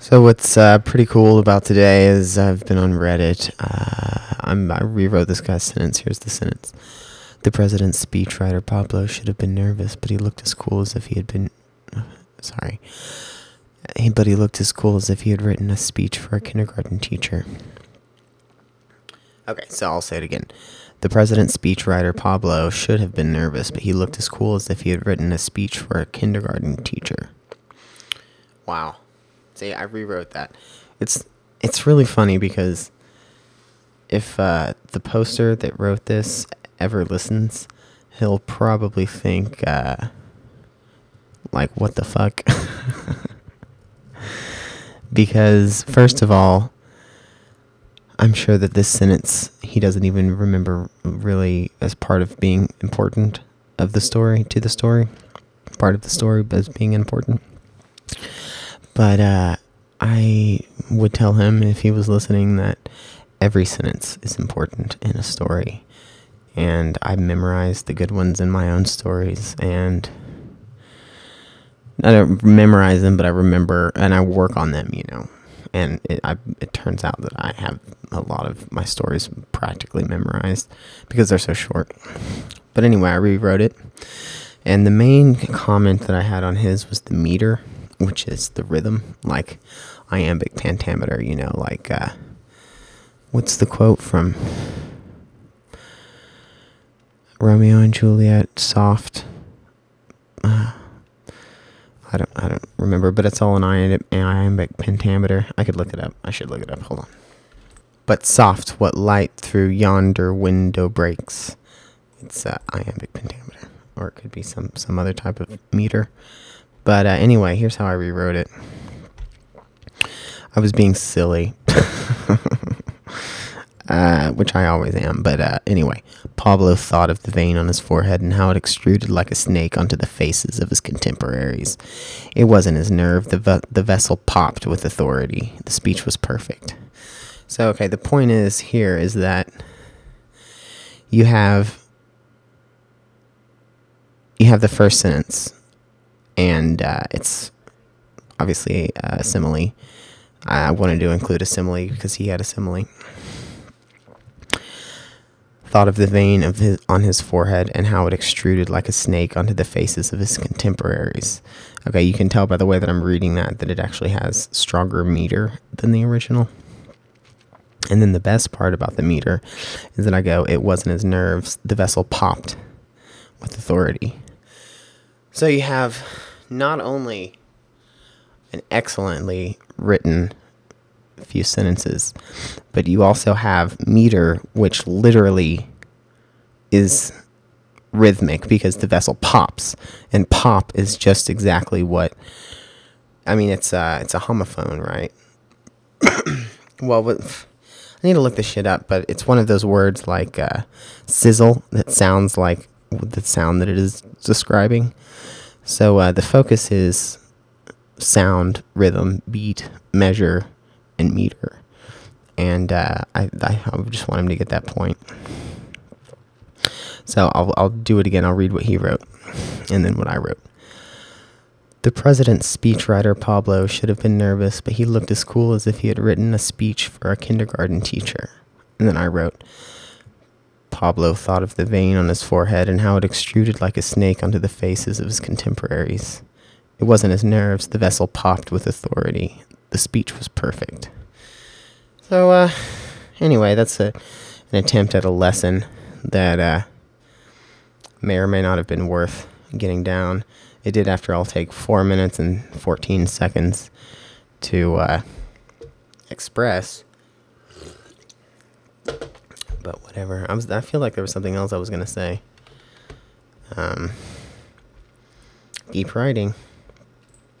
So what's uh, pretty cool about today is I've been on Reddit. Uh, I'm, I rewrote this guy's sentence. Here's the sentence: The president's speechwriter Pablo should have been nervous, but he looked as cool as if he had been. Sorry, but he looked as cool as if he had written a speech for a kindergarten teacher. Okay, so I'll say it again. The president's speechwriter Pablo should have been nervous, but he looked as cool as if he had written a speech for a kindergarten teacher. Wow. See, I rewrote that. It's it's really funny because if uh, the poster that wrote this ever listens, he'll probably think uh, like, "What the fuck?" because first of all, I'm sure that this sentence he doesn't even remember really as part of being important of the story to the story, part of the story as being important. But uh, I would tell him if he was listening that every sentence is important in a story. And I memorize the good ones in my own stories. And I don't memorize them, but I remember and I work on them, you know. And it, I, it turns out that I have a lot of my stories practically memorized because they're so short. But anyway, I rewrote it. And the main comment that I had on his was the meter which is the rhythm, like iambic pentameter, you know, like, uh, what's the quote from Romeo and Juliet, soft? Uh, I don't, I don't remember, but it's all iambic, iambic pentameter. I could look it up. I should look it up. Hold on. But soft, what light through yonder window breaks. It's uh, iambic pentameter, or it could be some some other type of meter. But uh, anyway, here's how I rewrote it. I was being silly, uh, which I always am. But uh, anyway, Pablo thought of the vein on his forehead and how it extruded like a snake onto the faces of his contemporaries. It wasn't his nerve. The, ve- the vessel popped with authority. The speech was perfect. So, okay, the point is here is that you have you have the first sentence and uh, it's obviously a simile. I wanted to include a simile because he had a simile. Thought of the vein of his on his forehead and how it extruded like a snake onto the faces of his contemporaries. Okay, you can tell by the way that I'm reading that that it actually has stronger meter than the original. And then the best part about the meter is that I go, it wasn't his nerves. The vessel popped with authority. So you have not only an excellently written few sentences, but you also have meter, which literally is rhythmic because the vessel pops, and pop is just exactly what. I mean, it's a it's a homophone, right? well, with, I need to look this shit up, but it's one of those words like uh, sizzle that sounds like the sound that it is describing. So uh, the focus is sound, rhythm, beat, measure, and meter. And uh, I, I, just want him to get that point. So I'll, I'll do it again. I'll read what he wrote and then what I wrote. The president's speechwriter, Pablo, should have been nervous, but he looked as cool as if he had written a speech for a kindergarten teacher. And then I wrote, Pablo thought of the vein on his forehead and how it extruded like a snake onto the faces of his contemporaries. It wasn't his nerves, the vessel popped with authority. The speech was perfect. So, uh, anyway, that's a, an attempt at a lesson that, uh, may or may not have been worth getting down. It did, after all, take four minutes and 14 seconds to, uh, express but whatever. I was I feel like there was something else I was gonna say. Um, deep writing.